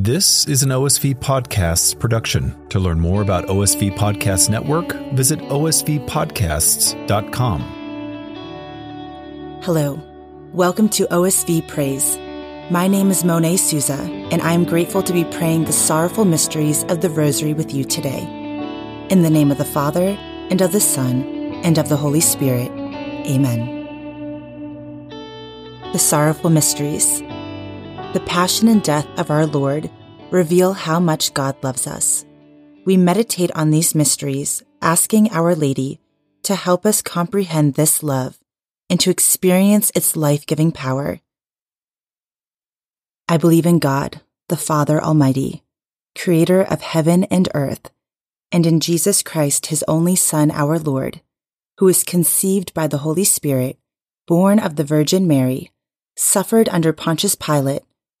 This is an OSV Podcasts production. To learn more about OSV Podcast Network, visit osvpodcasts.com. Hello. Welcome to OSV Prays. My name is Monet Souza, and I am grateful to be praying the sorrowful mysteries of the Rosary with you today. In the name of the Father, and of the Son, and of the Holy Spirit. Amen. The Sorrowful Mysteries. The passion and death of our Lord reveal how much God loves us. We meditate on these mysteries, asking Our Lady to help us comprehend this love and to experience its life giving power. I believe in God, the Father Almighty, creator of heaven and earth, and in Jesus Christ, his only Son, our Lord, who was conceived by the Holy Spirit, born of the Virgin Mary, suffered under Pontius Pilate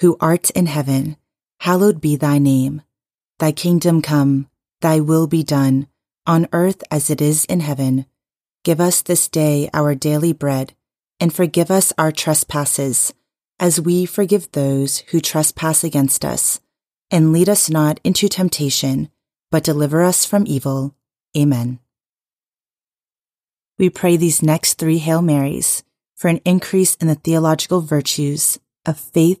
who art in heaven, hallowed be thy name. Thy kingdom come, thy will be done, on earth as it is in heaven. Give us this day our daily bread, and forgive us our trespasses, as we forgive those who trespass against us. And lead us not into temptation, but deliver us from evil. Amen. We pray these next three Hail Marys for an increase in the theological virtues of faith,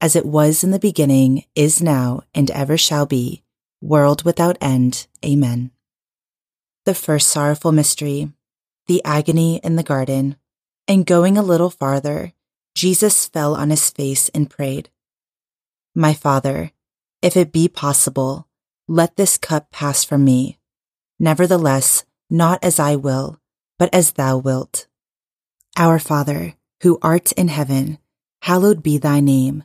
as it was in the beginning, is now, and ever shall be, world without end. Amen. The first sorrowful mystery, the agony in the garden. And going a little farther, Jesus fell on his face and prayed, My Father, if it be possible, let this cup pass from me. Nevertheless, not as I will, but as thou wilt. Our Father, who art in heaven, hallowed be thy name.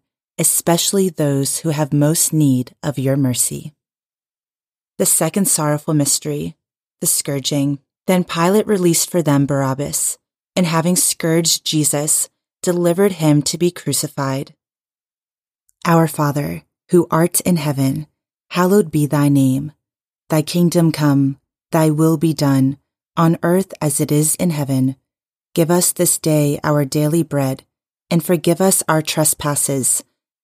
especially those who have most need of your mercy. The second sorrowful mystery, the scourging. Then Pilate released for them Barabbas, and having scourged Jesus, delivered him to be crucified. Our Father, who art in heaven, hallowed be thy name. Thy kingdom come, thy will be done, on earth as it is in heaven. Give us this day our daily bread, and forgive us our trespasses,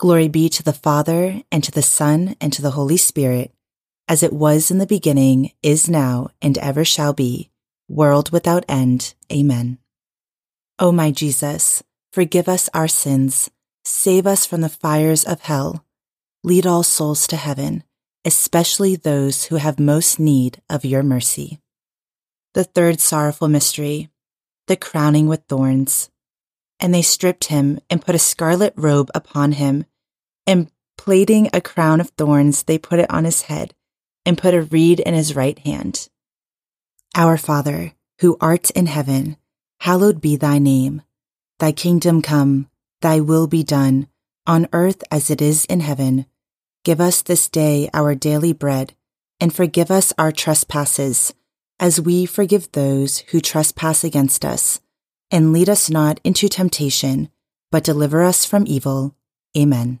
Glory be to the Father, and to the Son, and to the Holy Spirit, as it was in the beginning, is now, and ever shall be, world without end. Amen. O my Jesus, forgive us our sins, save us from the fires of hell Lead all souls to heaven, especially those who have most need of your mercy. The third sorrowful mystery, the crowning with thorns. And they stripped him and put a scarlet robe upon him, and plaiting a crown of thorns, they put it on his head and put a reed in his right hand. Our Father, who art in heaven, hallowed be thy name. Thy kingdom come, thy will be done, on earth as it is in heaven. Give us this day our daily bread, and forgive us our trespasses, as we forgive those who trespass against us. And lead us not into temptation, but deliver us from evil. Amen.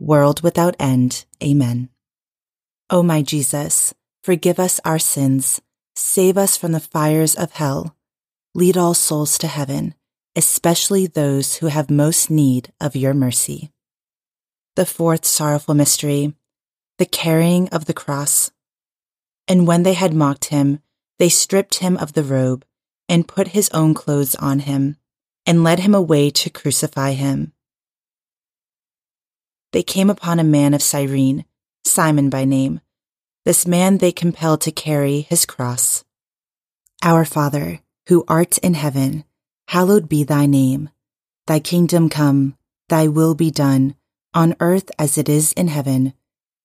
world without end. Amen. O my Jesus, forgive us our sins, save us from the fires of hell, lead all souls to heaven, especially those who have most need of your mercy. The fourth sorrowful mystery, the carrying of the cross. And when they had mocked him, they stripped him of the robe and put his own clothes on him and led him away to crucify him. They came upon a man of Cyrene, Simon by name. This man they compelled to carry his cross. Our Father, who art in heaven, hallowed be thy name. Thy kingdom come, thy will be done, on earth as it is in heaven.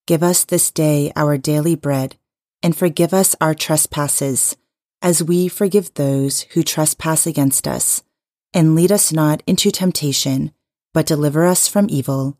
Give us this day our daily bread and forgive us our trespasses, as we forgive those who trespass against us. And lead us not into temptation, but deliver us from evil.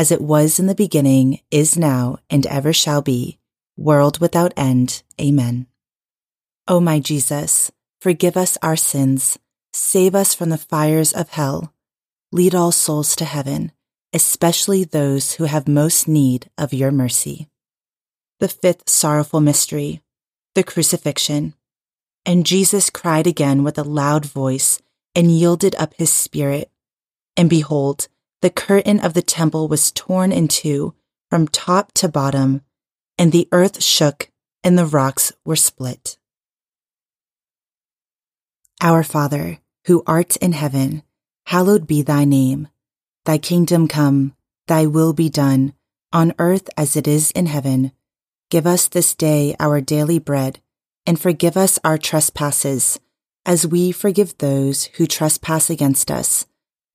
as it was in the beginning, is now, and ever shall be, world without end. Amen. O my Jesus, forgive us our sins, save us from the fires of hell, lead all souls to heaven, especially those who have most need of your mercy. The fifth sorrowful mystery, the crucifixion. And Jesus cried again with a loud voice and yielded up his spirit. And behold, the curtain of the temple was torn in two from top to bottom, and the earth shook and the rocks were split. Our Father, who art in heaven, hallowed be thy name. Thy kingdom come, thy will be done, on earth as it is in heaven. Give us this day our daily bread, and forgive us our trespasses as we forgive those who trespass against us.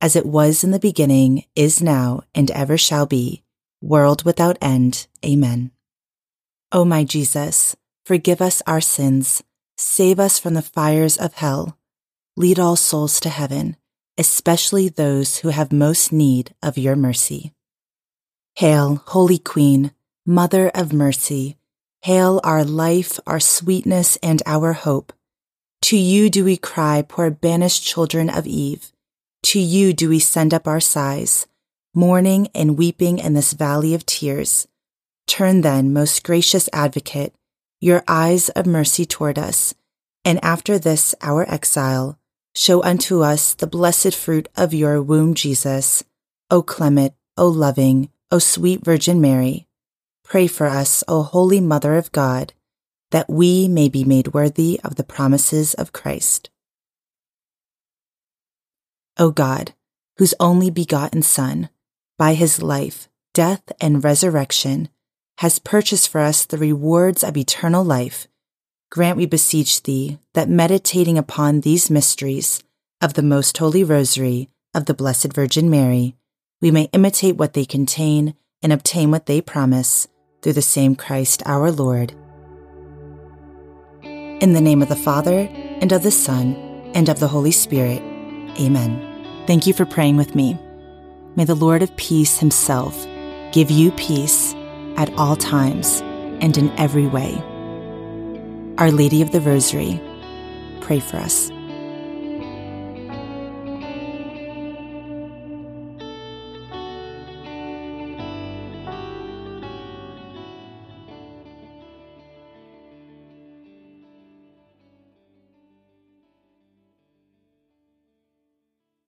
as it was in the beginning, is now, and ever shall be world without end. Amen. O my Jesus, forgive us our sins, save us from the fires of hell, lead all souls to heaven, especially those who have most need of your mercy. Hail, Holy Queen, Mother of Mercy, hail our life, our sweetness, and our hope. To you do we cry, poor banished children of Eve. To you do we send up our sighs mourning and weeping in this valley of tears. Turn then, most gracious advocate, your eyes of mercy toward us, and after this our exile, show unto us the blessed fruit of your womb, Jesus. O clement, O loving, O sweet Virgin Mary, pray for us, O Holy Mother of God, that we may be made worthy of the promises of Christ. O God, whose only begotten Son, by his life, death, and resurrection, has purchased for us the rewards of eternal life, grant, we beseech thee, that meditating upon these mysteries of the most holy rosary of the Blessed Virgin Mary, we may imitate what they contain and obtain what they promise through the same Christ our Lord. In the name of the Father, and of the Son, and of the Holy Spirit. Amen. Thank you for praying with me. May the Lord of peace himself give you peace at all times and in every way. Our Lady of the Rosary, pray for us.